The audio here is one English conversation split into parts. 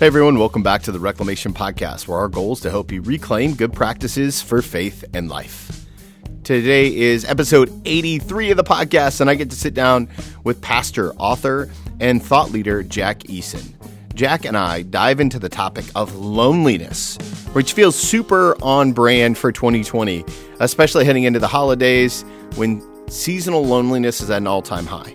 Hey everyone, welcome back to the Reclamation Podcast, where our goal is to help you reclaim good practices for faith and life. Today is episode 83 of the podcast, and I get to sit down with pastor, author, and thought leader Jack Eason. Jack and I dive into the topic of loneliness, which feels super on brand for 2020, especially heading into the holidays when seasonal loneliness is at an all time high.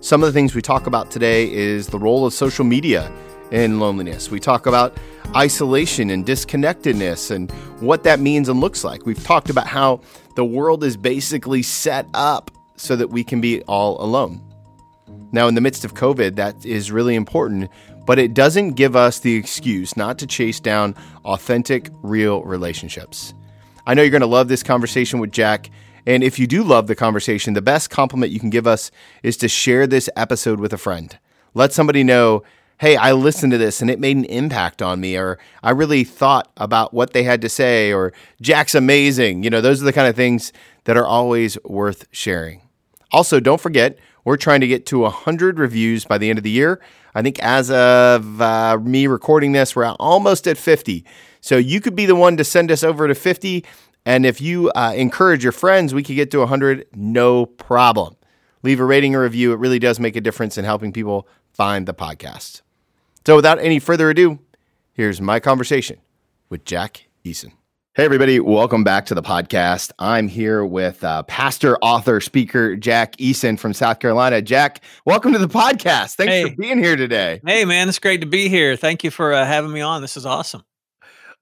Some of the things we talk about today is the role of social media in loneliness. We talk about isolation and disconnectedness and what that means and looks like. We've talked about how the world is basically set up so that we can be all alone. Now, in the midst of COVID, that is really important, but it doesn't give us the excuse not to chase down authentic, real relationships. I know you're going to love this conversation with Jack. And if you do love the conversation, the best compliment you can give us is to share this episode with a friend. Let somebody know hey, I listened to this and it made an impact on me, or I really thought about what they had to say, or Jack's amazing. You know, those are the kind of things that are always worth sharing. Also, don't forget, we're trying to get to 100 reviews by the end of the year. I think as of uh, me recording this, we're almost at 50. So you could be the one to send us over to 50. And if you uh, encourage your friends, we could get to 100, no problem. Leave a rating or review. It really does make a difference in helping people find the podcast. So, without any further ado, here's my conversation with Jack Eason. Hey, everybody, welcome back to the podcast. I'm here with uh, pastor, author, speaker Jack Eason from South Carolina. Jack, welcome to the podcast. Thanks hey. for being here today. Hey, man, it's great to be here. Thank you for uh, having me on. This is awesome.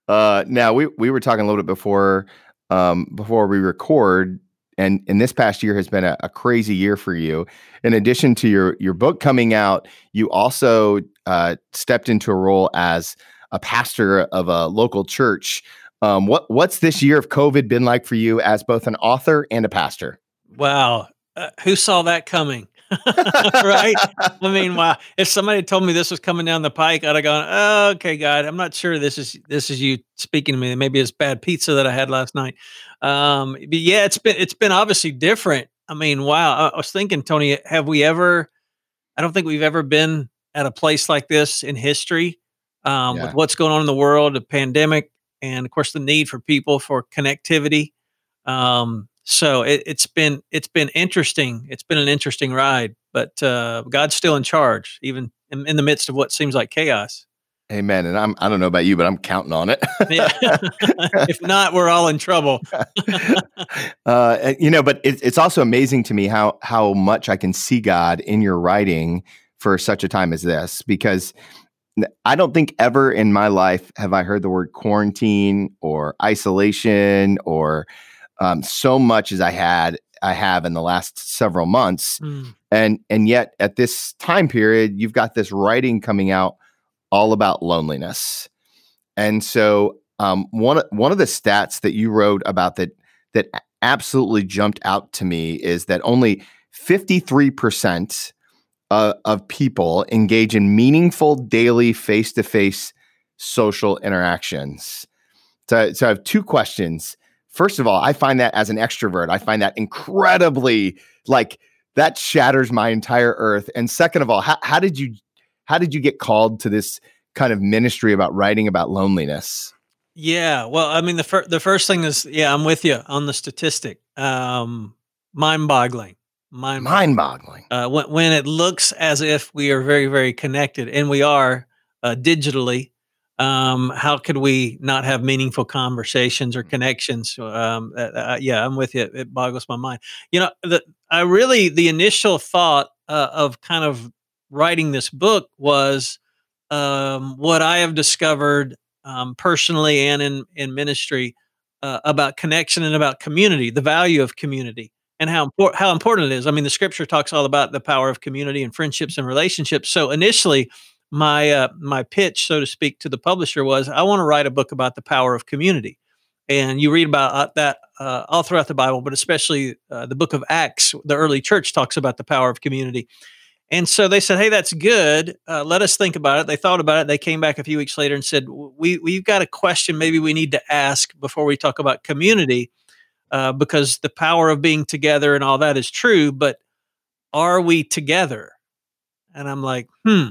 Uh, now, we, we were talking a little bit before um, before we record and and this past year has been a, a, crazy year for you. In addition to your your book coming out, you also uh, stepped into a role as a pastor of a local church. Um, what what's this year of COVID been like for you as both an author and a pastor? Wow, uh, who saw that coming? right? I mean, wow. If somebody told me this was coming down the pike, I'd have gone, oh, "Okay, God, I'm not sure this is this is you speaking to me. Maybe it's bad pizza that I had last night." Um, but yeah, it's been it's been obviously different. I mean, wow. I was thinking, Tony, have we ever? I don't think we've ever been at a place like this in history um, yeah. with what's going on in the world, the pandemic, and of course the need for people for connectivity. Um, so it, has been it's been interesting. It's been an interesting ride, but uh, God's still in charge, even in, in the midst of what seems like chaos. Amen. And I'm I don't know about you, but I'm counting on it. if not, we're all in trouble. uh, you know, but it, it's also amazing to me how how much I can see God in your writing for such a time as this, because I don't think ever in my life have I heard the word quarantine or isolation or um, so much as I had I have in the last several months, mm. and and yet at this time period, you've got this writing coming out all about loneliness, and so um, one one of the stats that you wrote about that that absolutely jumped out to me is that only fifty three percent of people engage in meaningful daily face to face social interactions. So, so I have two questions first of all, I find that as an extrovert, I find that incredibly like that shatters my entire earth. And second of all, how, how did you how did you get called to this kind of ministry about writing about loneliness? Yeah, well, I mean the first the first thing is yeah, I'm with you on the statistic. Um, mind-boggling. Mind mind-boggling. Uh, when when it looks as if we are very very connected, and we are uh, digitally, um, how could we not have meaningful conversations or mm. connections? Um, uh, uh, yeah, I'm with you. It boggles my mind. You know, the, I really the initial thought uh, of kind of writing this book was um, what I have discovered um, personally and in in ministry uh, about connection and about community, the value of community. And how important how important it is. I mean, the scripture talks all about the power of community and friendships and relationships. So initially, my uh, my pitch, so to speak, to the publisher was I want to write a book about the power of community. And you read about uh, that uh, all throughout the Bible, but especially uh, the book of Acts, the early church talks about the power of community. And so they said, "Hey, that's good. Uh, let us think about it." They thought about it. They came back a few weeks later and said, "We we've got a question. Maybe we need to ask before we talk about community, uh, because the power of being together and all that is true. But are we together?" And I'm like, "Hmm."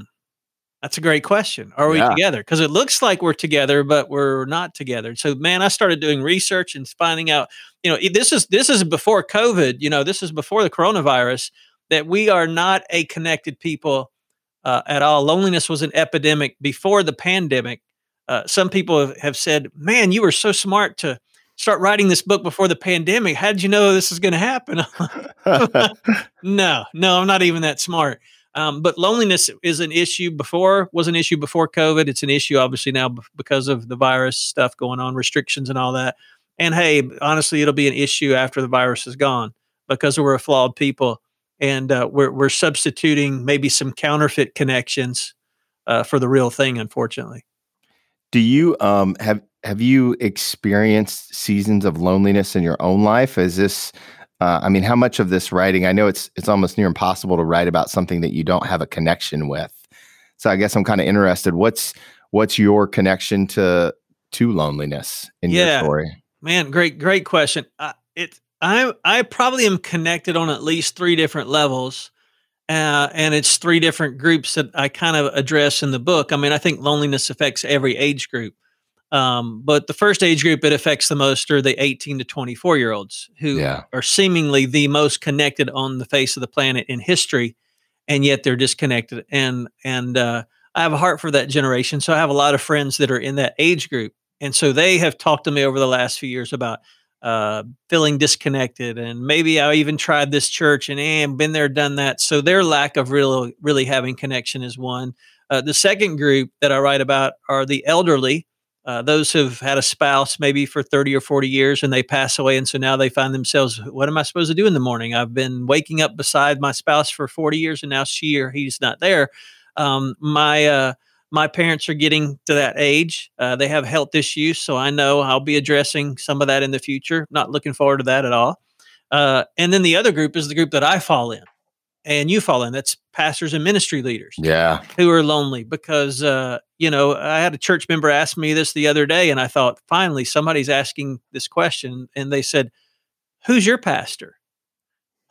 That's a great question. Are yeah. we together? Because it looks like we're together, but we're not together. So, man, I started doing research and finding out. You know, this is this is before COVID. You know, this is before the coronavirus. That we are not a connected people uh, at all. Loneliness was an epidemic before the pandemic. Uh, some people have said, "Man, you were so smart to start writing this book before the pandemic. How did you know this is going to happen?" no, no, I'm not even that smart. Um, but loneliness is an issue before was an issue before COVID. It's an issue obviously now because of the virus stuff going on, restrictions and all that. And hey, honestly, it'll be an issue after the virus is gone because we're a flawed people and uh, we're we're substituting maybe some counterfeit connections uh, for the real thing. Unfortunately, do you um, have have you experienced seasons of loneliness in your own life? Is this uh, I mean, how much of this writing? I know it's it's almost near impossible to write about something that you don't have a connection with. So I guess I'm kind of interested. What's what's your connection to to loneliness in yeah, your story? Man, great great question. Uh, it I I probably am connected on at least three different levels. Uh, and it's three different groups that I kind of address in the book. I mean, I think loneliness affects every age group. Um, but the first age group it affects the most are the 18 to 24 year olds who yeah. are seemingly the most connected on the face of the planet in history, and yet they're disconnected. And and uh, I have a heart for that generation, so I have a lot of friends that are in that age group, and so they have talked to me over the last few years about uh, feeling disconnected, and maybe I even tried this church and eh, been there, done that. So their lack of really really having connection is one. Uh, the second group that I write about are the elderly uh, those who've had a spouse maybe for 30 or 40 years and they pass away. And so now they find themselves, what am I supposed to do in the morning? I've been waking up beside my spouse for 40 years and now she or he's not there. Um, my, uh, my parents are getting to that age. Uh, they have health issues. So I know I'll be addressing some of that in the future. Not looking forward to that at all. Uh, and then the other group is the group that I fall in and you fall in. That's pastors and ministry leaders. Yeah. Who are lonely because, uh, you know, I had a church member ask me this the other day, and I thought, finally, somebody's asking this question. And they said, Who's your pastor?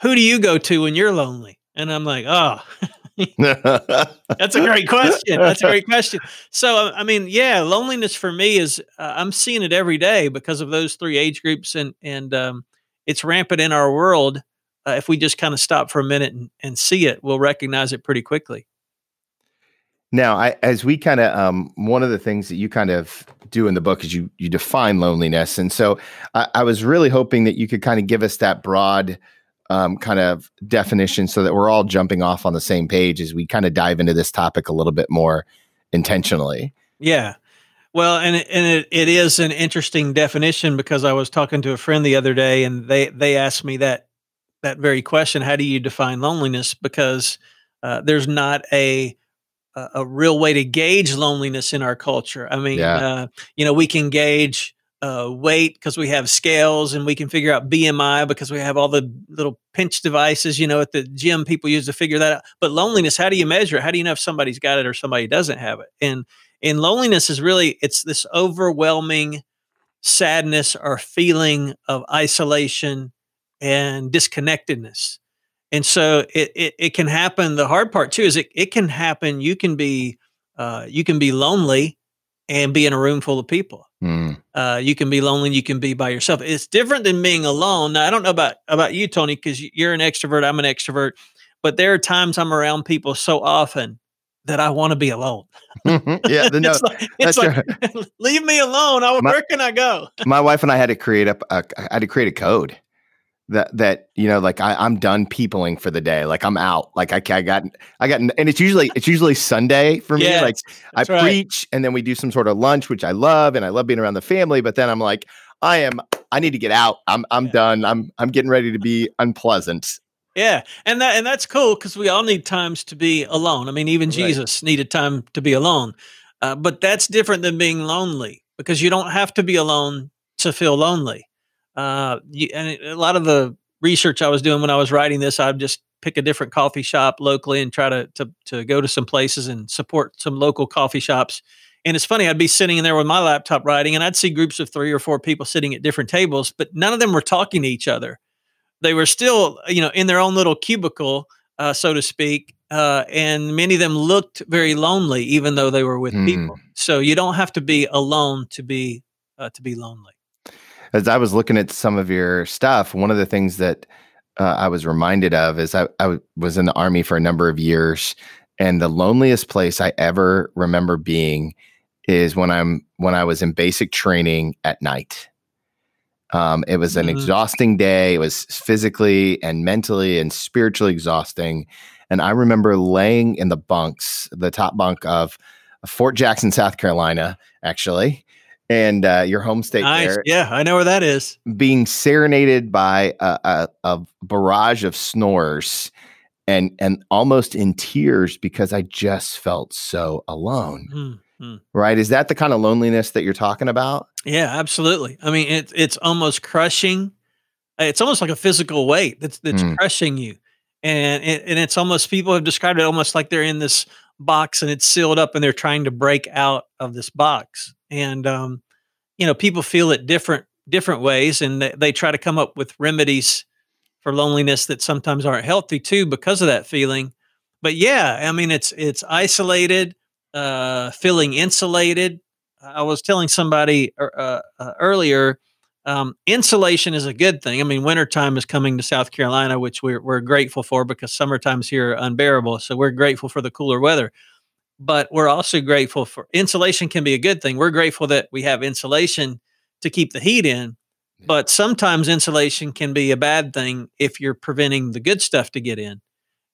Who do you go to when you're lonely? And I'm like, Oh, that's a great question. That's a great question. So, I mean, yeah, loneliness for me is uh, I'm seeing it every day because of those three age groups, and and um, it's rampant in our world uh, if we just kind of stop for a minute and, and see it, we'll recognize it pretty quickly. Now, I, as we kind of, um, one of the things that you kind of do in the book is you you define loneliness, and so I, I was really hoping that you could kind of give us that broad um, kind of definition, so that we're all jumping off on the same page as we kind of dive into this topic a little bit more intentionally. Yeah, well, and it, and it, it is an interesting definition because I was talking to a friend the other day, and they they asked me that that very question how do you define loneliness because uh, there's not a a real way to gauge loneliness in our culture i mean yeah. uh, you know we can gauge uh, weight because we have scales and we can figure out bmi because we have all the little pinch devices you know at the gym people use to figure that out but loneliness how do you measure it how do you know if somebody's got it or somebody doesn't have it and and loneliness is really it's this overwhelming sadness or feeling of isolation and disconnectedness. And so it, it, it can happen. The hard part too is it, it can happen. You can be uh, you can be lonely and be in a room full of people. Mm. Uh, you can be lonely. You can be by yourself. It's different than being alone. Now, I don't know about about you, Tony, because you're an extrovert. I'm an extrovert, but there are times I'm around people so often that I want to be alone. Mm-hmm. yeah, the, no, it's like, it's like leave me alone. I, my, where can I go? my wife and I had to create up. a, a I had to create a code that that you know like I, am done peopling for the day. Like i'm out. Like I, I got i got and it's usually it's usually sunday for me. Yes, like i right. preach and then we do some sort of lunch which i love and i love being around the family but then i'm like i am i need to get out. I'm i'm yeah. done. I'm i'm getting ready to be unpleasant. Yeah and that and that's cool because we all need times to be alone. I mean even right. jesus needed time to be alone. Uh, but that's different than being lonely because you don't have to be alone to feel lonely uh, you, and a lot of the research I was doing when I was writing this, I'd just pick a different coffee shop locally and try to, to, to go to some places and support some local coffee shops. And it's funny, I'd be sitting in there with my laptop writing, and I'd see groups of three or four people sitting at different tables, but none of them were talking to each other. They were still, you know, in their own little cubicle, uh, so to speak, uh, and many of them looked very lonely, even though they were with Mm. people. So you don't have to be alone to be uh, to be lonely. As I was looking at some of your stuff, one of the things that uh, I was reminded of is I, I was in the army for a number of years, and the loneliest place I ever remember being is when I'm when I was in basic training at night. Um, it was an Mhm. exhausting day. It was physically and mentally and spiritually exhausting. And I remember laying in the bunks, the top bunk of Fort Jackson, South Carolina, actually, and uh, your home state Nice. there, Yeah, I know where that is. being serenaded by a, a, a barrage of snores and and almost in tears because I just felt so alone. Mm, mm. Right? Is that the kind of loneliness that you're talking about? Yeah, absolutely. I mean, it's it's almost crushing. It's almost like a physical weight that's that's Mm. crushing you, and it, and it's almost people have described it almost like they're in this box and it's sealed up and they're trying to break out of this box. And um, you know, people feel it different different ways, and they, they try to come up with remedies for loneliness that sometimes aren't healthy too because of that feeling. But yeah, I mean, it's it's isolated, uh, feeling insulated. I was telling somebody uh, uh, uh, earlier, um, insulation is a good thing. I mean, wintertime is coming to South Carolina, which we're, we're grateful for because summertimes here are unbearable. So we're grateful for the cooler weather. But we're also grateful for insulation can be a good thing. We're grateful that we have insulation to keep the heat in. But sometimes insulation can be a bad thing if you're preventing the good stuff to get in.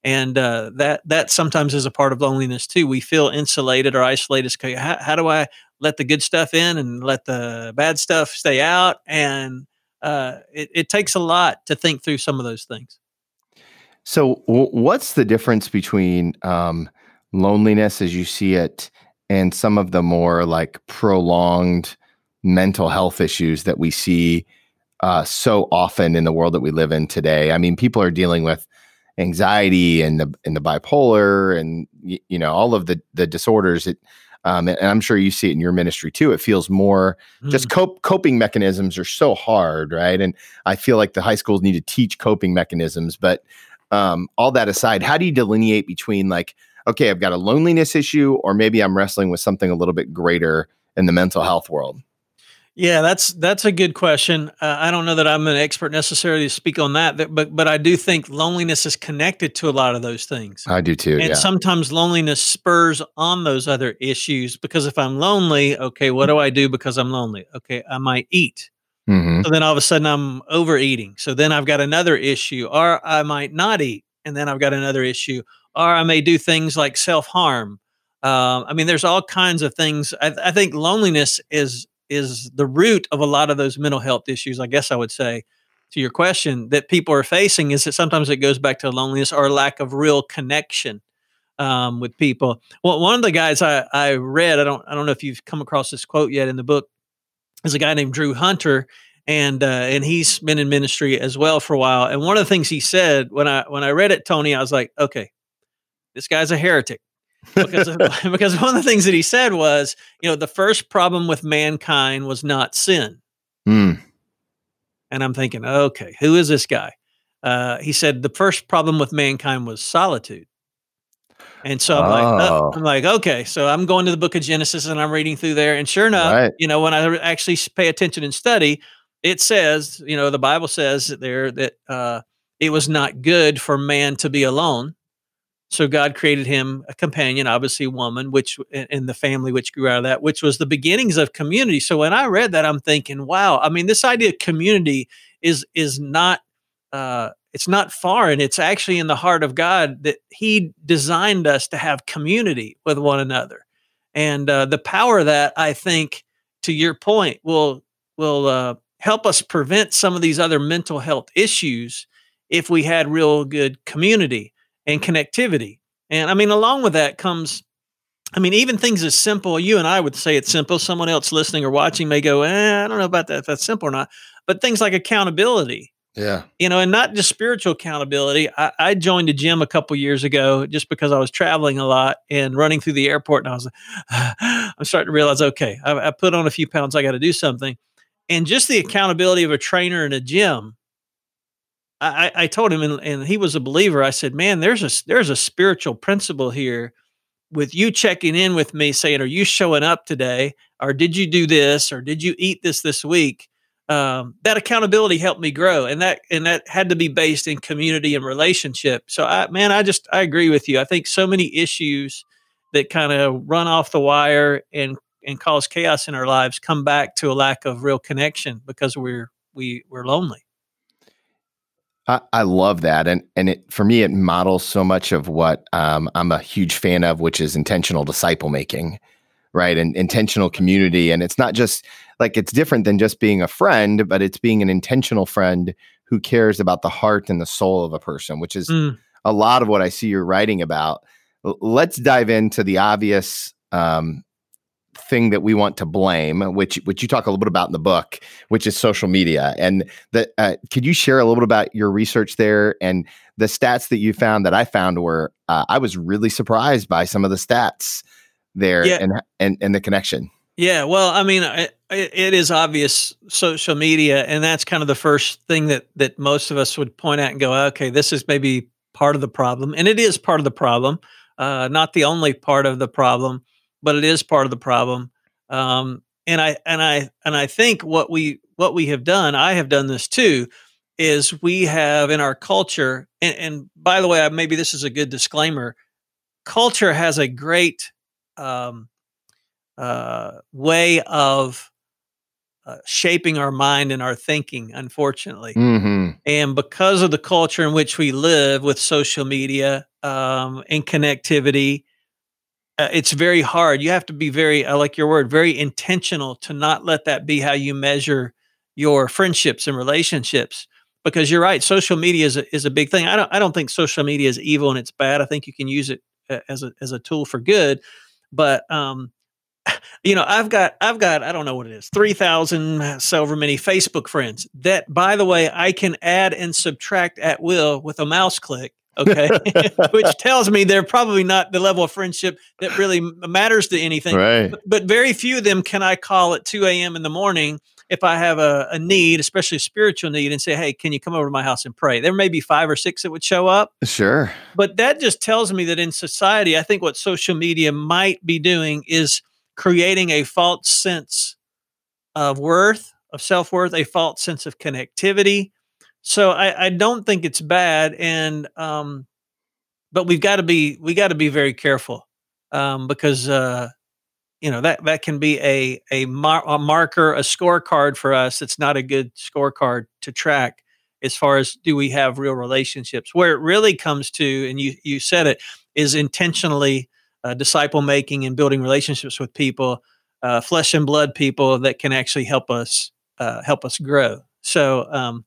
And uh, that that sometimes is a part of loneliness too. We feel insulated or isolated. How, how do I let the good stuff in and let the bad stuff stay out? And uh, it, it takes a lot to think through some of those things. So, w- what's the difference between um, loneliness as you see it and some of the more like prolonged mental health issues that we see uh, so often in the world that we live in today? I mean, people are dealing with anxiety and the and the bipolar and you know all of the the disorders. It, um, and I'm sure you see it in your ministry too. It feels more just cope, coping mechanisms are so hard, right? And I feel like the high schools need to teach coping mechanisms. But um, all that aside, how do you delineate between like, okay, I've got a loneliness issue, or maybe I'm wrestling with something a little bit greater in the mental health world? Yeah, that's that's a good question. Uh, I don't know that I'm an expert necessarily to speak on that, but but I do think loneliness is connected to a lot of those things. I do too. and yeah. sometimes loneliness spurs on those other issues because if I'm lonely, okay, what do I do because I'm lonely? Okay, I might eat. hmm So then all of a sudden I'm overeating. So then I've got another issue, or I might not eat, and then I've got another issue, or I may do things like self harm. Um, I mean, there's all kinds of things. I, I think loneliness is is the root of a lot of those mental health issues. I guess I would say to your question that people are facing is that sometimes it goes back to loneliness or lack of real connection um, with people. Well, one of the guys I, I read, I don't I don't know if you've come across this quote yet in the book, is a guy named Drew Hunter, and uh, and he's been in ministry as well for a while. And one of the things he said when I when I read it, Tony, I was like, okay, this guy's a heretic. because of, because one of the things that he said was, you know, the first problem with mankind was not sin. Mm. And I'm thinking, okay, who is this guy? Uh, he said the first problem with mankind was solitude. And so I'm like, uh, Oh. I'm like, okay, so I'm going to the book of Genesis and I'm reading through there, and sure enough, Right. you know, when I actually pay attention and study, it says, you know, the Bible says there that uh, it was not good for man to be alone. So God created him a companion, obviously woman, which and the family which grew out of that, which was the beginnings of community. So when I read that, I'm thinking, wow. I mean, this idea of community is is not uh, it's not foreign. It's actually in the heart of God that He designed us to have community with one another, and uh, the power of that I think, to your point, will will uh, help us prevent some of these other mental health issues if we had real good community and connectivity. And I mean, along with that comes, I mean, even things as simple, you and I would say it's simple. Someone else listening or watching may go, eh, I don't know about that, if that's simple or not. But things like accountability, Yeah. you know, and not just spiritual accountability. I, I joined a gym a couple years ago just because I was traveling a lot and running through the airport. And I was like, I'm starting to realize, okay, I, I put on a few pounds. I got to do something. And just the accountability of a trainer in a gym I, I told him, and, and he was a believer. I said, "Man, there's a there's a spiritual principle here with you checking in with me, saying, "Are you showing up today? Or did you do this? Or did you eat this this week?" Um, that accountability helped me grow, and that and that had to be based in community and relationship. So, I man, I just I agree with you. I think so many issues that kind of run off the wire and and cause chaos in our lives come back to a lack of real connection because we're we we're lonely. I, I love that, and and it for me it models so much of what um, I'm a huge fan of, which is intentional disciple making, right? And intentional community, and it's not just like it's different than just being a friend, but it's being an intentional friend who cares about the heart and the soul of a person, which is mm. a lot of what I see you're writing about. Let's dive into the obvious um, thing that we want to blame, which which you talk a little bit about in the book, which is social media. And the uh, could you share a little bit about your research there and the stats that you found that I found were uh, I was really surprised by some of the stats there yeah. and and and the connection. Yeah, well, I mean, it, it is obvious social media, and that's kind of the first thing that that most of us would point at and go, okay, this is maybe part of the problem, and it is part of the problem, uh, not the only part of the problem but it is part of the problem. Um, and I and I and I think what we what we have done, I have done this too, is we have in our culture. And, and by the way, maybe this is a good disclaimer. Culture has a great um, uh, way of uh, shaping our mind and our thinking, unfortunately. Mm-hmm. And because of the culture in which we live with social media um, and connectivity uh, it's very hard. You have to be very, I like your word, very intentional to not let that be how you measure your friendships and relationships. Because you're right, social media is a, is a big thing. I don't I don't think social media is evil and it's bad. I think you can use it uh, as a as a tool for good. But um, you know, I've got I've got I don't know what it is, three thousand so many Facebook friends. That by the way, I can add and subtract at will with a mouse click okay. Which tells me they're probably not the level of friendship that really matters to anything. Right. But, but very few of them can i call at 2 a.m in the morning if i have a, a, need especially a spiritual need and say hey can you come over to my house and pray? There may be five or six that would show up. Sure. But that just tells me that in society i think what social media might be doing is creating a false sense of worth of self-worth a false sense of connectivity so I, I don't think it's bad, and um, but we've got to be we got to be very careful um, because uh, you know that that can be a a, mar- a marker, a scorecard for us. It's not a good scorecard to track as far as do we have real relationships. Where it really comes to, and you you said it, is intentionally uh, disciple making and building relationships with people, uh, flesh and blood people that can actually help us uh, help us grow. So um,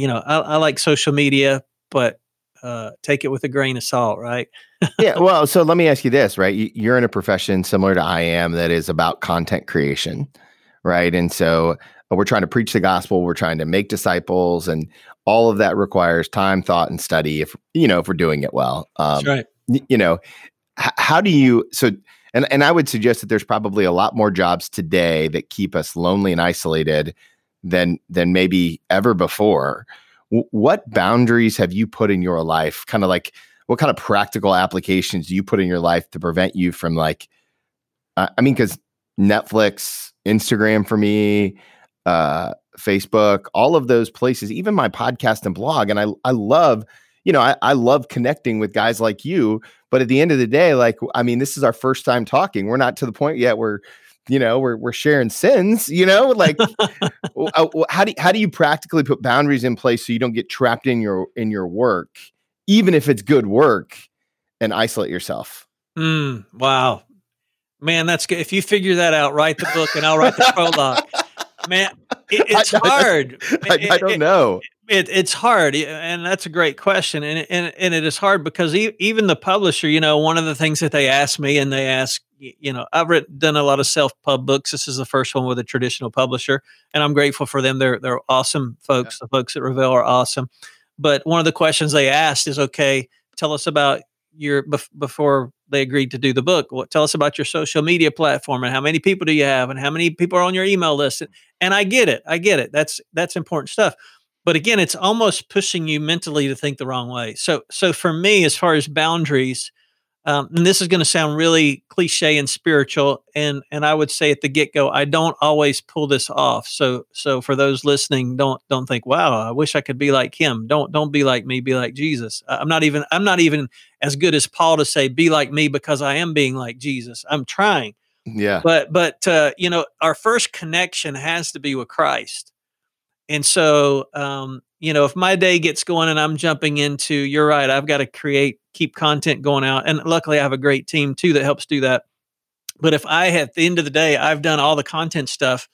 you know, I, I like social media, but uh, take it with a grain of salt, right? yeah. Well, so let me ask you this, right? You're in a profession similar to I am that is about content creation, right? And so we're trying to preach the gospel, we're trying to make disciples, and all of that requires time, thought, and study. If you know, if we're doing it well, um, That's right. You know, h- how do you so? And and I would suggest that there's probably a lot more jobs today that keep us lonely and isolated than than maybe ever before. What boundaries have you put in your life? Kind of like what kind of practical applications do you put in your life to prevent you from like uh, I mean cuz Netflix, Instagram for me, uh, Facebook, all of those places, even my podcast and blog and I I love you know, I, I love connecting with guys like you, but at the end of the day, like, I mean, this is our first time talking. We're not to the point yet where you know we're we're sharing sins you know like uh, how do how do you practically put boundaries in place so you don't get trapped in your in your work even if it's good work and isolate yourself? Mm, wow. Man that's good if you figure that out write the book and i'll write the prologue. Man it, it's I, hard. I, I don't it, know it, it's hard, and that's a great question, and and and it is hard because e- even the publisher, you know, one of the things that they ask me, and they ask, you know, I've written, done a lot of self pub books. This is the first one with a traditional publisher, and I'm grateful for them. They're they're awesome folks. Yeah. The folks at Revell are awesome. But one of the questions they asked is, okay, tell us about your bef- before they agreed to do the book. What tell us about your social media platform and how many people do you have and how many people are on your email list? And I get it, I get it. That's that's important stuff but again, it's almost pushing you mentally to think the wrong way. So, so for me, as far as boundaries, um, and this is going to sound really cliche and spiritual, and and I would say at the get go, I don't always pull this off. So so for those listening, don't don't think, wow, I wish I could be like him. Don't don't be like me, be like Jesus. I'm not even I'm not even as good as Paul to say be like me because I am being like Jesus. I'm trying. Yeah. But but uh, you know, our first connection has to be with Christ. And so, um, you know, if my day gets going and I'm jumping into, you're right, I've got to create, keep content going out. And luckily, I have a great team too that helps do that. But if I, at the end of the day, I've done all the content stuff,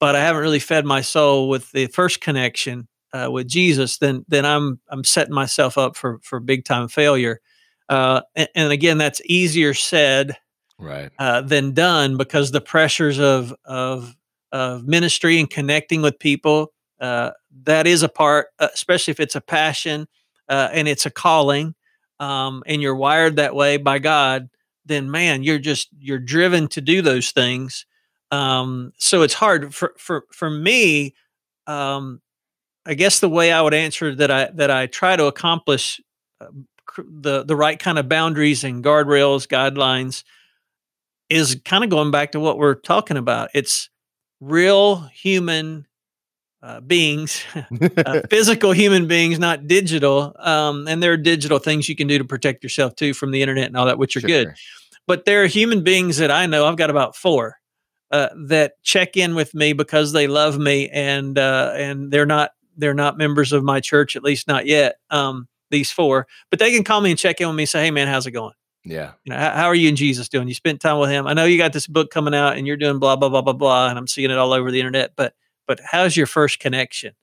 but I haven't really fed my soul with the first connection uh, with Jesus, then then I'm I'm setting myself up for for big time failure. Uh, and, and, again, that's easier said right uh, than done because the pressures of of of ministry and connecting with people uh, that is a part, uh, especially if it's a passion uh, and it's a calling, um, and you're wired that way by God. Then, man, you're just you're driven to do those things. Um, so it's hard for for for me. Um, I guess the way I would answer that I that I try to accomplish uh, the the right kind of boundaries and guardrails, guidelines, is kind of going back to what we're talking about. It's real human uh, beings, uh, physical human beings, not digital. Um, and there are digital things you can do to protect yourself too from the internet and all that, which are sure. good. But there are human beings that I know. I've got about four uh, that check in with me because they love me, and uh, and they're not they're not members of my church, at least not yet. Um, these four, but they can call me and check in with me, and say, "Hey, man, how's it going?" Yeah. You know, how, how, are you and Jesus doing? You spent time with him. I know you got this book coming out and you're doing blah, blah, blah, blah, blah. And I'm seeing it all over the internet, but but how's your first connection?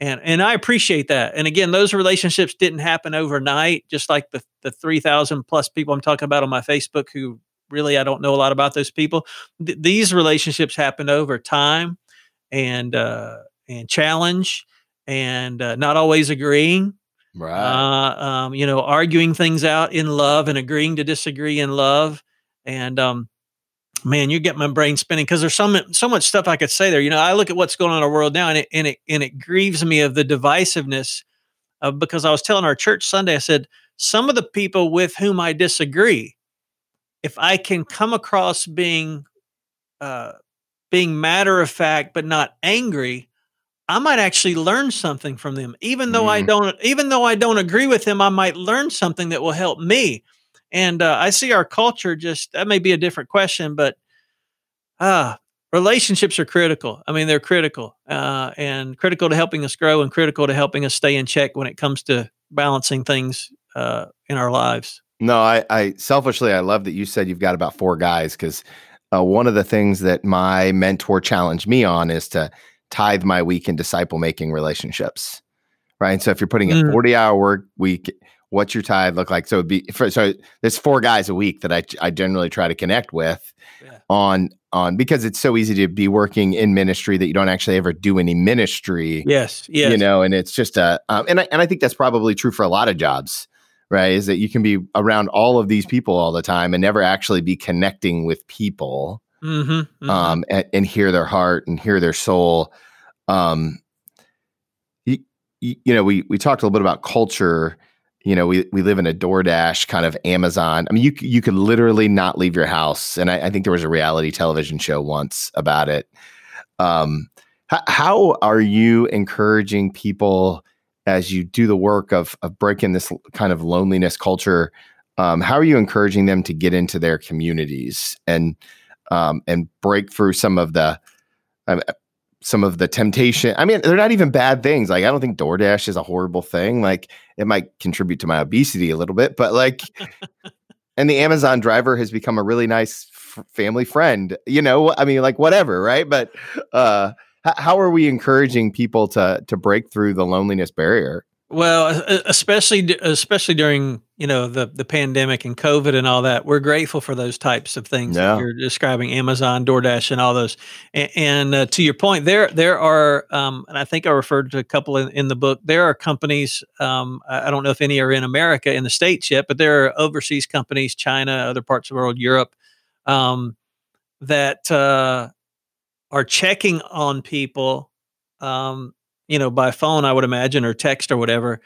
And and I appreciate that. And again, those relationships didn't happen overnight, just like the the 3000 plus people I'm talking about on my Facebook who really I don't know a lot about those people. Th- these relationships happened over time and uh and challenge and uh, not always agreeing right uh, um, you know arguing things out in love and agreeing to disagree in love and um, man, you get my brain spinning because there's so much, so much stuff I could say there. You know, I look at what's going on in our world now, and it and it and it grieves me of the divisiveness. Of, because I was telling our church Sunday, I said some of the people with whom I disagree, if I can come across being uh, being matter of fact but not angry, I might actually learn something from them. Even though mm. I don't, even though I don't agree with them, I might learn something that will help me. And uh, I see our culture just that may be a different question, but uh, relationships are critical. I mean, they're critical uh, and critical to helping us grow and critical to helping us stay in check when it comes to balancing things uh, in our lives. No, I, I selfishly I love that you said you've got about four guys because uh, one of the things that my mentor challenged me on is to tithe my week in disciple making relationships. Right. So if you're putting a mm. 40 hour work week what's your tithe look like? So it'd be for, so there's four guys a week that I I generally try to connect with yeah. on on because it's so easy to be working in ministry that you don't actually ever do any ministry. Yes, yes. You know, and it's just a um, and I and I think that's probably true for a lot of jobs, right? Is that you can be around all of these people all the time and never actually be connecting with people, mm-hmm, mm-hmm. um, and, and hear their heart and hear their soul. Um, you, you know, we we talked a little bit about culture you know, we we live in a DoorDash kind of Amazon. I mean, you you could literally not leave your house, and I, I think there was a reality television show once about it. Um, h- how are you encouraging people as you do the work of of breaking this kind of loneliness culture? Um, how are you encouraging them to get into their communities and um, and break through some of the uh, some of the temptation. I mean, they're not even bad things. Like, I don't think DoorDash is a horrible thing. Like, it might contribute to my obesity a little bit, but like, and the Amazon driver has become a really nice f- family friend. You know, I mean, like, whatever, right? But uh, h- how are we encouraging people to to break through the loneliness barrier? Well, especially especially during you know the the pandemic and COVID and all that, we're grateful for those types of things yeah. that you're describing, Amazon, DoorDash, and all those. And, and uh, to your point, there there are, um, and I think I referred to a couple in, in the book. There are companies. Um, I don't know if any are in America in the states yet, but there are overseas companies, China, other parts of the world, Europe, um, that uh, are checking on people um, you know, by phone, I would imagine, or text or whatever,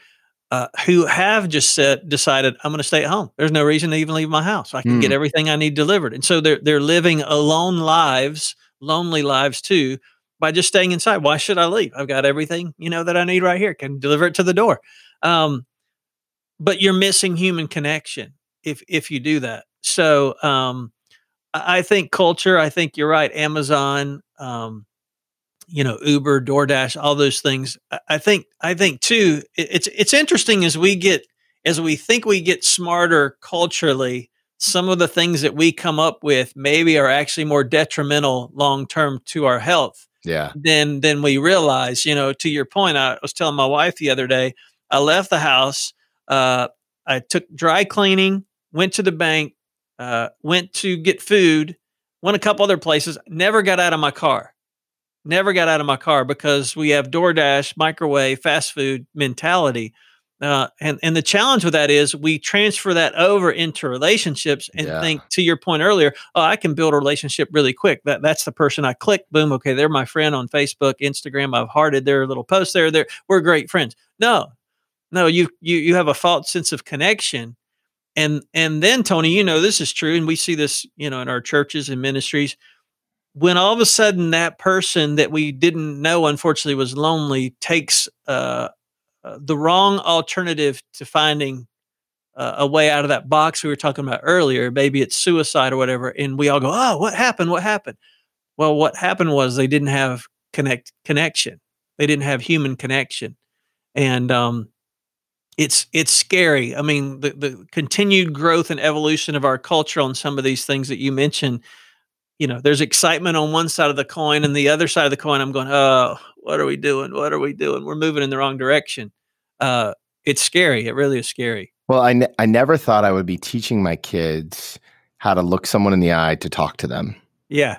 uh, who have just said, decided, I'm going to stay at home. There's no reason to even leave my house. I can mm. get everything I need delivered. And so they're, they're living alone lives, lonely lives too, by just staying inside. Why should I leave? I've got everything, you know, that I need right here. Can deliver it to the door. Um, but you're missing human connection if if you do that. So um, I think culture. I think you're right. Amazon, um, you know, Uber, DoorDash, all those things. I think I think too. It's it's interesting as we get as we think we get smarter culturally. Some of the things that we come up with maybe are actually more detrimental long term to our health. Yeah. Than than we realize. You know, to your point, I was telling my wife the other day. I left the house. Uh, I took dry cleaning, went to the bank, uh, went to get food, went a couple other places, never got out of my car. Never got out of my car because we have DoorDash, microwave, fast food mentality. Uh, and and the challenge with that is we transfer that over into relationships and yeah. think to your point earlier, oh, I can build a relationship really quick. That that's the person I click, boom, okay, they're my friend on Facebook, Instagram. I've hearted their little post there. There, we're great friends. No, no, you you you have a false sense of connection and and then tony you know this is true and we see this you know in our churches and ministries when all of a sudden that person that we didn't know unfortunately was lonely takes uh, uh, the wrong alternative to finding uh, a way out of that box we were talking about earlier maybe it's suicide or whatever and we all go oh what happened what happened well what happened was they didn't have connect connection they didn't have human connection and um it's it's scary. I mean, the the continued growth and evolution of our culture on some of these things that you mentioned. You know, there's excitement on one side of the coin, and the other side of the coin, I'm going, oh, what are we doing? What are we doing? We're moving in the wrong direction. Uh, it's scary. It really is scary. Well, I, ne- I never thought I would be teaching my kids how to look someone in the eye to talk to them. Yeah.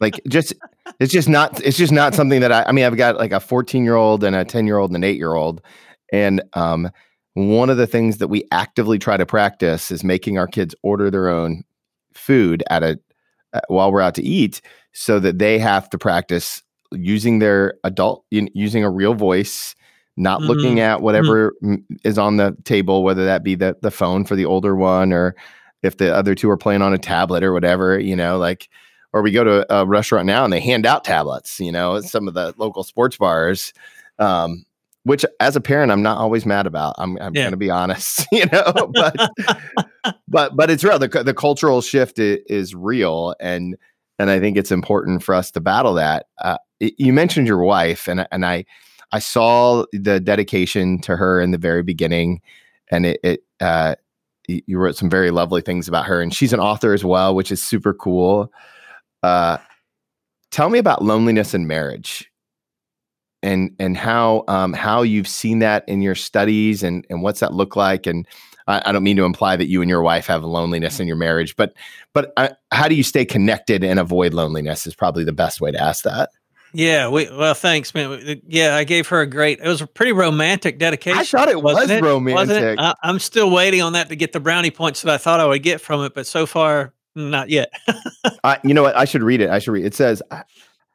like just it's just not it's just not something that I I mean I've got like a 14 year old and a 10 year old and an 8 year old and um, one of the things that we actively try to practice is making our kids order their own food at a while we're out to eat, so that they have to practice using their adult using a real voice not mm-hmm. looking at mm-hmm. whatever mm-hmm. is on the table whether that be the the phone for the older one or if the other two are playing on a tablet or whatever you know like or we go to a restaurant now and they hand out tablets you know some of the local sports bars um, which as a parent i'm not always mad about i'm, I'm yeah. going to be honest you know but but but it's real the, the cultural shift is, is, real and and i think it's important for us to battle that uh, it, you mentioned your wife and and i i saw the dedication to her in the very beginning and it, it uh, you wrote some very lovely things about her and she's an author as well which is super cool uh, tell me about loneliness in marriage and and how um, how you've seen that in your studies and and what's that look like? And I, I don't mean to imply that you and your wife have loneliness in your marriage but but uh, how do you stay connected and avoid loneliness is probably the best way to ask that. Yeah we, well thanks man. Yeah i gave her a great it was a pretty romantic dedication i thought it was it? romantic it? I, i'm still waiting on that to get the brownie points that i thought i would get from it but so far not yet. Uh, you know what? I should read it. I should read it, it says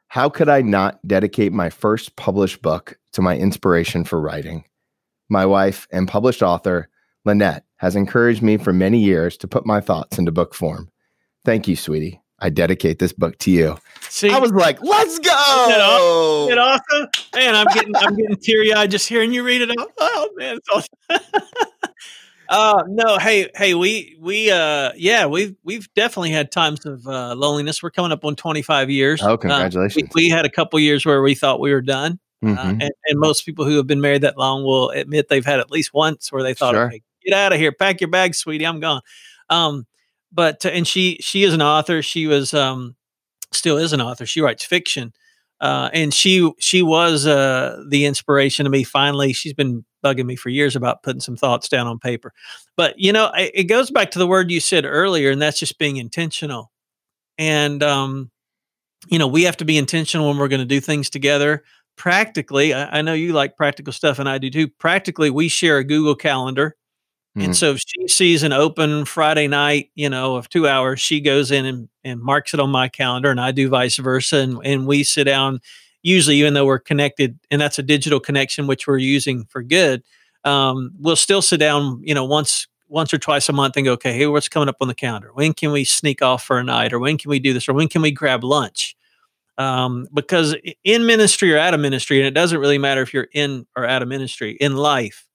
how could I not dedicate my first published book to my inspiration for writing? My wife and published author, Lynette, has encouraged me for many years to put my thoughts into book form. Thank you, sweetie. I dedicate this book to you. See, I was like, "Let's go!" Isn't it awesome? Man, I'm getting I'm getting teary eyed just hearing you read it. Oh man, it's awesome. Uh, no, hey, hey, we we uh, yeah, we've we've definitely had times of uh, loneliness. We're coming up on 25 years. Oh, congratulations! Uh, we, we, had a couple years where we thought we were done, uh, mm-hmm. and, and, most people who have been married that long will admit they've had at least once where they thought, sure. "Okay, get out of here, pack your bags, sweetie, I'm gone." Um, but and she she is an author. She was um, still is an author. She writes fiction. Uh, and she she was uh, the inspiration to me. Finally, she's been bugging me for years about putting some thoughts down on paper. But you know, it, it goes back to the word you said earlier, and that's just being intentional. And um, you know, we have to be intentional when we're going to do things together. Practically, I, I, know you like practical stuff, and I do too. Practically, we share a Google Calendar. Mm-hmm. And so if she sees an open Friday night, you know, of two hours, she goes in and, and marks it on my calendar, and I do vice versa. And, and we sit down usually, even though we're connected, and that's a digital connection which we're using for good, um, we'll still sit down, you know, once once or twice a month and go, okay, hey, what's coming up on the calendar? When can we sneak off for a night, or when can we do this, or when can we grab lunch? Um, because in ministry or out of ministry, and it doesn't really matter if you're in or out of ministry, in life,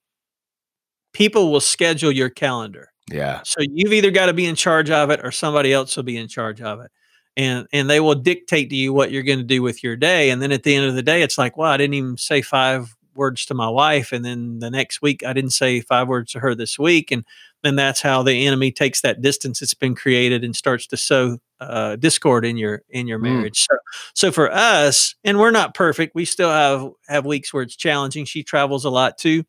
people will schedule your calendar. Yeah. So you've either got to be in charge of it or somebody else will be in charge of it. And and they will dictate to you what you're going to do with your day. And then at the end of the day, it's like, well, I didn't even say five words to my wife. And then the next week I didn't say five words to her this week. And then that's how the enemy takes that distance that's been created and starts to sow uh, discord in your in your Mm. marriage. So so for us, and we're not perfect. We still have have weeks where it's challenging. She travels a lot too,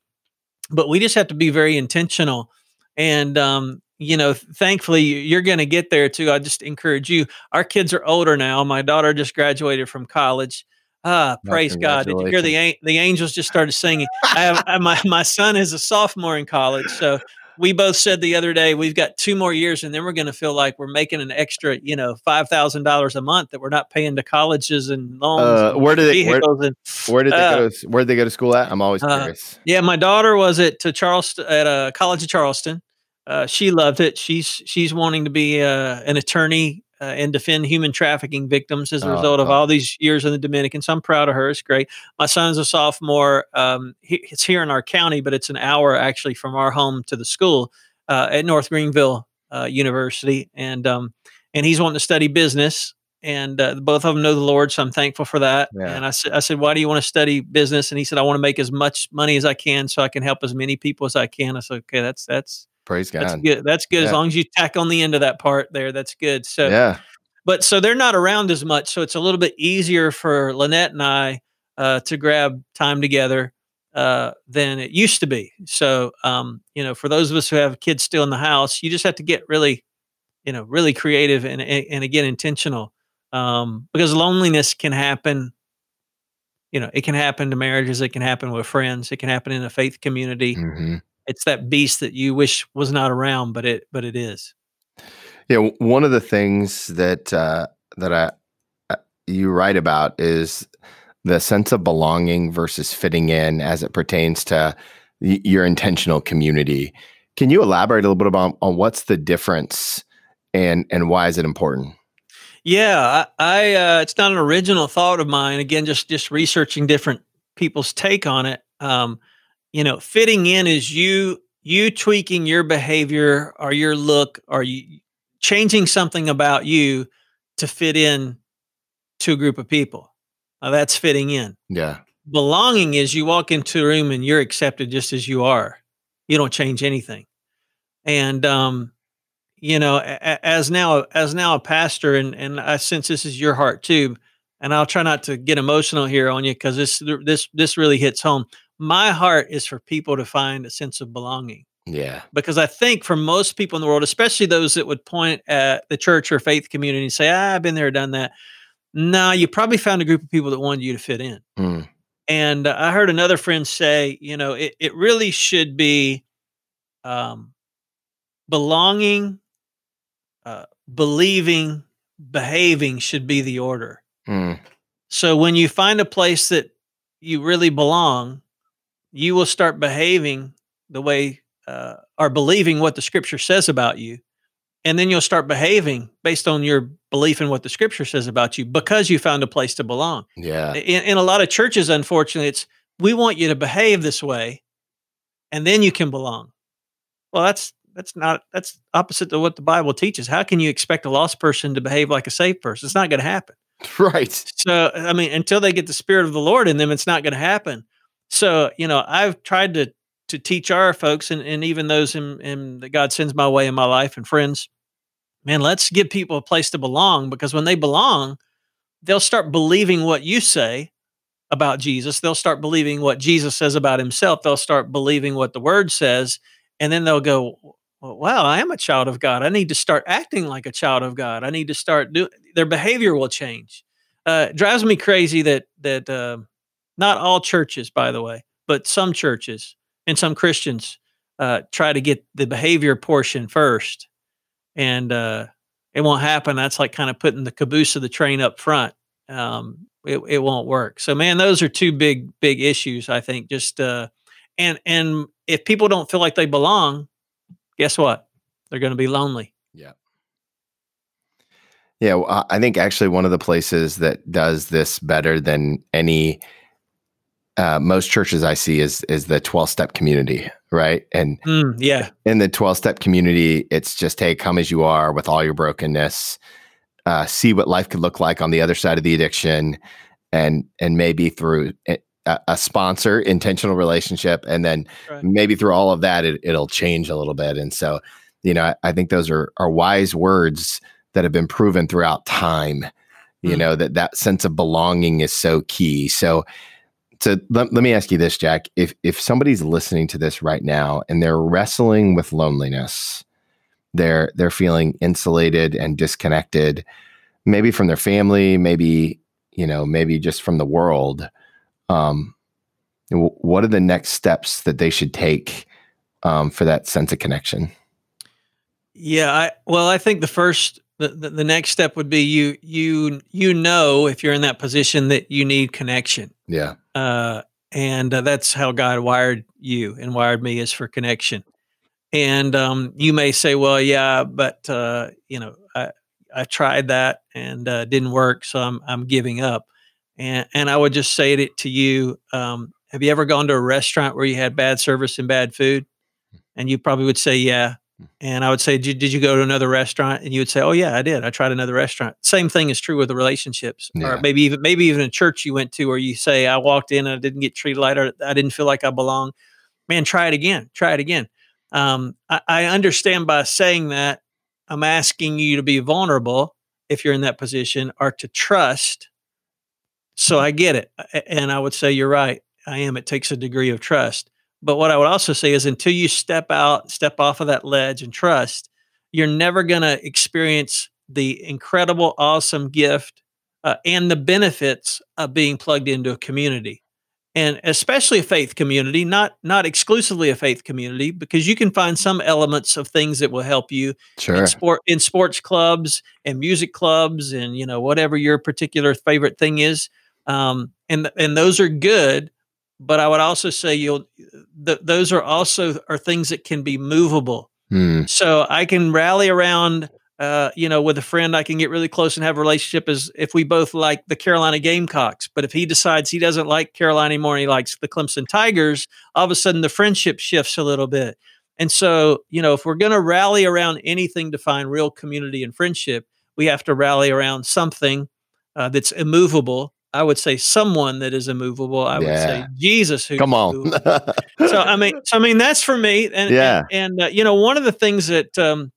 but we just have to be very intentional. And um, you know, thankfully, you're going to get there too. I just encourage you. Our kids are older now. My daughter just graduated from college. Ah, praise God! Did you hear the the angels just started singing? I have I- my my son is a sophomore in college, so we both said the other day we've got two more years, and then we're going to feel like we're making an extra, you know, five thousand dollars a month that we're not paying to colleges and loans. Uh, and where did they where, and where did they uh, go to, where did they go to school at? I'm always uh, curious. yeah, my daughter was at to Charleston at a college of Charleston. Uh, she loved it. She's she's wanting to be uh, an attorney uh, and defend human trafficking victims as a Oh, result of oh. all these years in the Dominican. So I'm proud of her. It's great. My son's a sophomore. Um, he, it's here in our county, but it's an hour actually from our home to the school uh, at North Greenville uh, University, and um, and he's wanting to study business. And uh, both of them know the Lord, so I'm thankful for that. Yeah. And I said, I said, why do you want to study business? And he said, I want to make as much money as I can, so I can help as many people as I can. I said, okay, that's that's Praise God. that's good. That's good. As long as you tack on the end of that part there, that's good. So, yeah. but so they're not around as much, so it's a little bit easier for Lynette and I uh, to grab time together uh, than it used to be. So, um, you know, for those of us who have kids still in the house, you just have to get really, you know, really creative and and, and again intentional um, because loneliness can happen. You know, it can happen to marriages. It can happen with friends. It can happen in a faith community. hmm It's that beast that you wish was not around, but it but it is. Yeah, one of the things that uh, that I uh, you write about is the sense of belonging versus fitting in as it pertains to y- your intentional community. Can you elaborate a little bit about on what's the difference and and why is it important? Yeah, I, I uh, it's not an original thought of mine. Again, just just researching different people's take on it. Um, you know, fitting in is you you tweaking your behavior or your look or you changing something about you to fit in to a group of people. Now, that's fitting in. Yeah, Belonging is you walk into a room and you're accepted just as you are. You don't change anything. And um, you know, a- as now as now a pastor, and and I sense this is your heart too. And I'll try not to get emotional here on you because this this this really hits home. My heart is for people to find a sense of belonging yeah, because I think for most people in the world, especially those that would point at the church or faith community and say, ah, "I've been there, done that." No, you probably found a group of people that wanted you to fit in. Mm, And uh, I heard another friend say, you know, it, it really should be um, belonging, uh, believing, behaving should be the order. mm, So when you find a place that you really belong, you will start behaving the way uh, or believing what the scripture says about you. And then you'll start behaving based on your belief in what the scripture says about you because you found a place to belong. Yeah, in, in a lot of churches unfortunately it's we want you to behave this way and then you can belong. Well that's that's not that's opposite to what the bible teaches. How can you expect a lost person to behave like a saved person? It's not going to happen. Right. so i mean until they get the spirit of the lord in them it's not going to happen so you know i've tried to to teach our folks and, and even those in, in that god sends my way in my life and friends man let's give people a place to belong because when they belong they'll start believing what you say about jesus. They'll start believing what jesus says about himself. They'll start believing what the word says and then they'll go wow i am a child of god. I need to start acting like a child of god. I need to start doing their behavior will change. Uh, drives me crazy that that uh, not all churches by the way but some churches and some christians uh, try to get the behavior portion first and uh, it won't happen that's like kind of putting the caboose of the train up front um, it, it won't work. So man, those are two big big issues. I think just uh, and and if people don't feel like they belong, guess what? They're going to be lonely. Yeah. Yeah, I think actually one of the places that does this better than any uh, most churches I see is is the twelve step community, right? And mm, yeah, in the twelve step community, it's just hey, come as you are with all your brokenness, uh, see what life could look like on the other side of the addiction, and and maybe through a, a sponsor, intentional relationship, and then right. maybe through all of that, it, it'll change a little bit. And so, you know, I, I think those are are wise words that have been proven throughout time. You mm. know that that sense of belonging is so key. So so let, let me ask you this, Jack. If if somebody's listening to this right now and they're wrestling with loneliness, they're they're feeling insulated and disconnected, maybe from their family, maybe you know, maybe just from the world. Um, what are the next steps that they should take um, for that sense of connection? Yeah, I well, I think the first the, the, the next step would be you you you know if you're in that position that you need connection yeah uh, and uh, that's how god wired you and wired me is for connection. And um, you may say well yeah but uh, you know i i tried that and uh, didn't work so i'm i'm giving up. And and i would just say it to you um, have you ever gone to a restaurant where you had bad service and bad food? And you probably would say yeah and I would say, did, did you go to another restaurant? And you would say, oh yeah, I did. I tried another restaurant. Same thing is true with the relationships, yeah. or maybe even maybe even a church you went to, where you say, I walked in and I didn't get treated right, or I didn't feel like I belong. Man, try it again. Try it again. Um, I, I understand by saying that I'm asking you to be vulnerable if you're in that position, or to trust. So I get it, and I would say you're right. I am. It takes a degree of trust. But what I would also say is until you step out, step off of that ledge and trust, you're never going to experience the incredible, awesome gift uh, and the benefits of being plugged into a community. And especially a faith community, not not exclusively a faith community, because you can find some elements of things that will help you sure. in sport in sports clubs and music clubs and you know whatever your particular favorite thing is. Um, and and those are good, but I would also say you'll th- those are also are things that can be movable. Mm. So I can rally around, uh, you know, with a friend. I can get really close and have a relationship as if we both like the Carolina Gamecocks. But if he decides he doesn't like Carolina anymore, and he likes the Clemson Tigers. All of a sudden, the friendship shifts a little bit. And so, you know, if we're going to rally around anything to find real community and friendship, we have to rally around something uh, that's immovable I would say someone that is immovable. I yeah. would say Jesus. Who come on? so I mean, so I mean that's for me. And yeah, and, and uh, you know, one of the things that, um,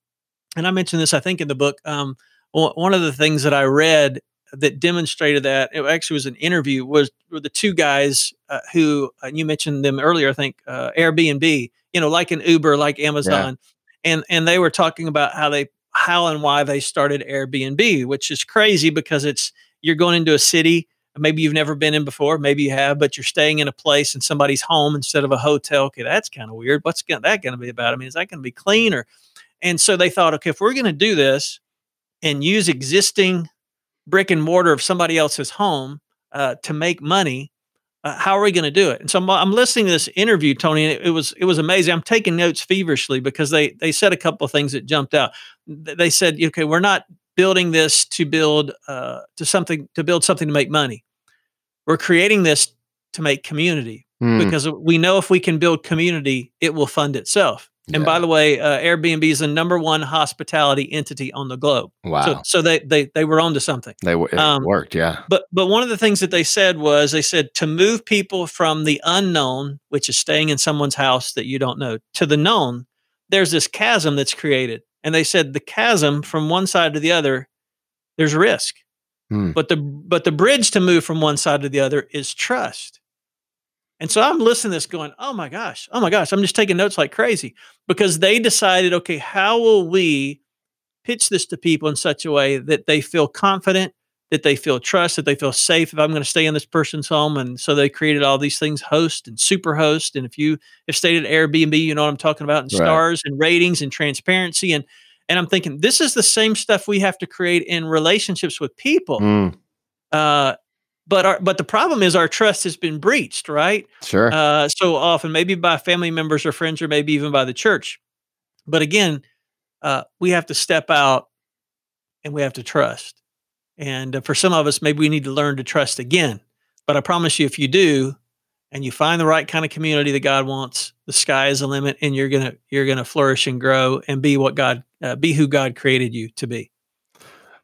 and I mentioned this, I think, in the book. Um, one of the things that I read that demonstrated that it actually was an interview was were the two guys uh, who uh, you mentioned them earlier. I think uh, Airbnb, you know, like an Uber, like Amazon, yeah. and and they were talking about how they how and why they started Airbnb, which is crazy because it's you're going into a city maybe you've never been in before maybe you have but you're staying in a place in somebody's home instead of a hotel. Okay that's kind of weird. What's that going to be about? I mean is that going to be clean or and so they thought okay if we're going to do this and use existing brick and mortar of somebody else's home uh, to make money uh, how are we going to do it? And so I'm, I'm, listening to this interview tony and it, it, was it was amazing. I'm taking notes feverishly because they they said a couple of things that jumped out. They said okay we're not building this to build uh, to something to build something to make money we're creating this to make community mm. because we know if we can build community, it will fund itself. Yeah. And by the way, uh, Airbnb is the number one hospitality entity on the globe. Wow! So, so they they they were onto something. They it um, worked, yeah. But but one of the things that they said was they said to move people from the unknown, which is staying in someone's house that you don't know, to the known. There's this chasm that's created, and they said the chasm from one side to the other, there's risk. Hmm. But the but the bridge to move from one side to the other is trust. And so I'm listening to this going, oh my gosh, oh my gosh, I'm just taking notes like crazy because they decided, okay, how will we pitch this to people in such a way that they feel confident, that they feel trust, that they feel safe if I'm going to stay in this person's home. And so they created all these things, host and super host. And if you have stayed at Airbnb, you know what I'm talking about, and right. stars and ratings and transparency. And and I'm thinking, this is the same stuff we have to create in relationships with people. Mm. Uh, but our, but the problem is our trust has been breached, right? Sure. Uh, so often, maybe by family members or friends, or maybe even by the church. But again, uh, we have to step out and we have to trust. And uh, for some of us, maybe we need to learn to trust again. But I promise you, if you do, and you find the right kind of community that God wants, the sky is the limit, and you're gonna you're gonna flourish and grow and be what God uh, be who God created you to be.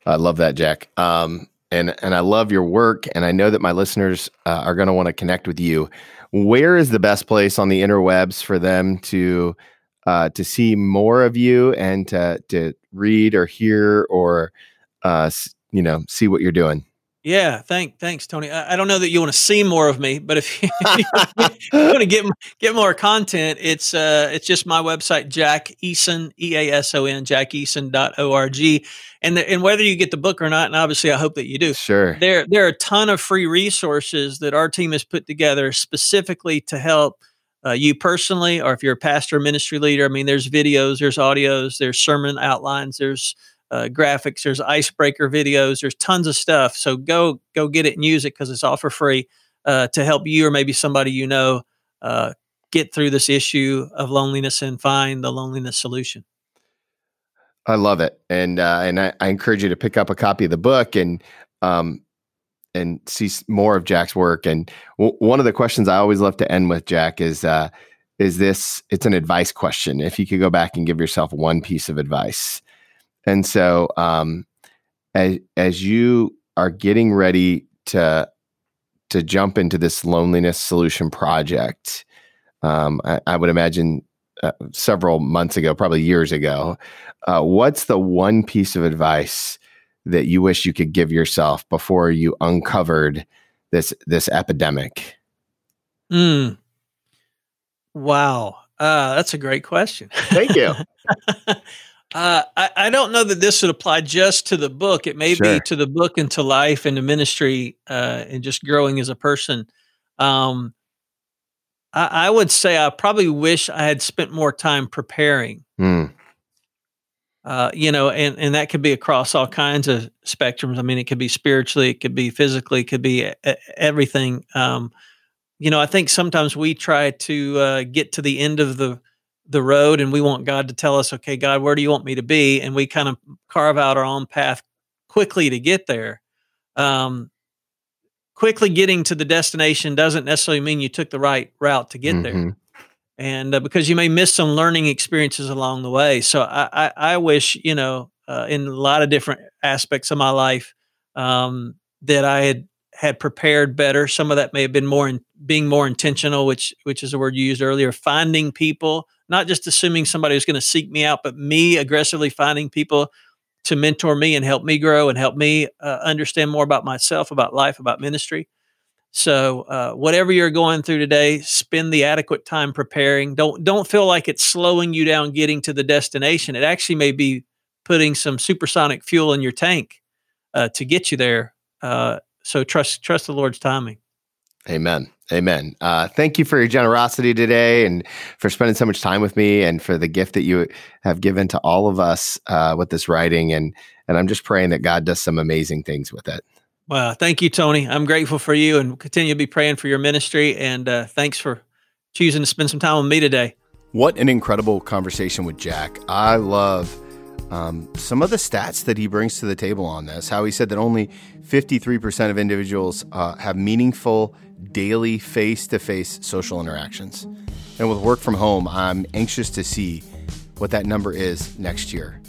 I love that, Jack. Um, and and I love your work, and I know that my listeners uh, are to want to connect with you. Where is the best place on the interwebs for them to uh, to see more of you and to to read or hear or uh, you know see what you're doing? Yeah, thank, thanks, Tony. I, I, don't know that you want to see more of me, but if you, if you want to get get more content, it's uh, it's just my website, Jack Eason, E A S O N, jackeason.org. And the, and whether you get the book or not, and obviously I hope that you do. Sure. There there are a ton of free resources that our team has put together specifically to help uh, you personally, or if you're a pastor, or ministry leader. I mean, there's videos, there's audios, there's sermon outlines, there's uh, graphics, there's icebreaker videos, there's tons of stuff. So go go get it and use it because it's all for free uh, to help you or maybe somebody you know uh, get through this issue of loneliness and find the loneliness solution. I love it, and uh, and I, I, encourage you to pick up a copy of the book and um, and see more of Jack's work. And w- one of the questions I always love to end with Jack is uh, is this? It's an advice question. If you could go back and give yourself one piece of advice and so, um, as as you are getting ready to to jump into this loneliness solution project, um, I, I, would imagine uh, several months ago, probably years ago. Uh, what's the one piece of advice that you wish you could give yourself before you uncovered this this epidemic? Mm. Wow, uh, that's a great question. Thank you. Uh, I, I, don't know that this would apply just to the book. It may sure. be to the book and to life and to ministry uh, and just growing as a person. Um, I, I, would say I probably wish I had spent more time preparing. Mm. Uh, you know, and, and that could be across all kinds of spectrums. I mean, it could be spiritually, it could be physically, it could be a, everything. Um, you know, I think sometimes we try to uh, get to the end of the the road and we want God to tell us, okay, God, where do you want me to be? And we kind of carve out our own path quickly to get there. Um, quickly getting to the destination doesn't necessarily mean you took the right route to get mm-hmm. there. And uh, because you may miss some learning experiences along the way. So I, I, I wish, you know, uh, in a lot of different aspects of my life, um, that I had had prepared better. Some of that may have been more in being more intentional, which which is the word you used earlier, finding people not just assuming somebody was going to seek me out, but me aggressively finding people to mentor me and help me grow and help me uh, understand more about myself, about life, about ministry. So, uh, whatever you're going through today, spend the adequate time preparing. Don't don't feel like it's slowing you down getting to the destination. It actually may be putting some supersonic fuel in your tank uh, to get you there. So trust trust the Lord's timing. Amen. Amen. Uh, thank you for your generosity today and for spending so much time with me and for the gift that you have given to all of us uh, with this writing. And, and I'm just praying that God does some amazing things with it. Well, thank you, Tony. I'm grateful for you and continue to be praying for your ministry. And uh, thanks for choosing to spend some time with me today. What an incredible conversation with Jack. I love um, some of the stats that he brings to the table on this. How he said that only 53% of individuals uh, have meaningful daily face to face social interactions. And with work from home, I'm anxious to see what that number is next year.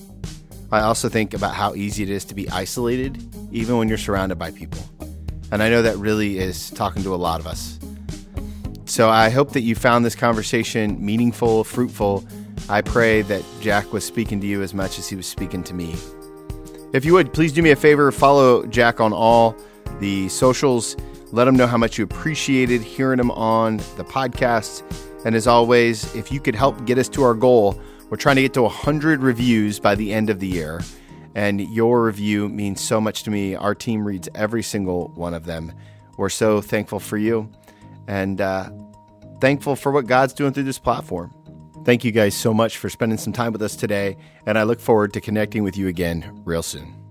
I also think about how easy it is to be isolated, even when you're surrounded by people. And I know that really is talking to a lot of us. So I hope that you found this conversation meaningful, fruitful. I pray that Jack was speaking to you as much as he was speaking to me. If you would, please do me a favor follow Jack on all the socials. Let him know how much you appreciated hearing him on the podcast. And as always, if you could help get us to our goal, we're trying to get to 100 reviews by the end of the year. And your review means so much to me. Our team reads every single one of them. We're so thankful for you and uh, thankful for what God's doing through this platform. Thank you guys so much for spending some time with us today. And I look forward to connecting with you again real soon.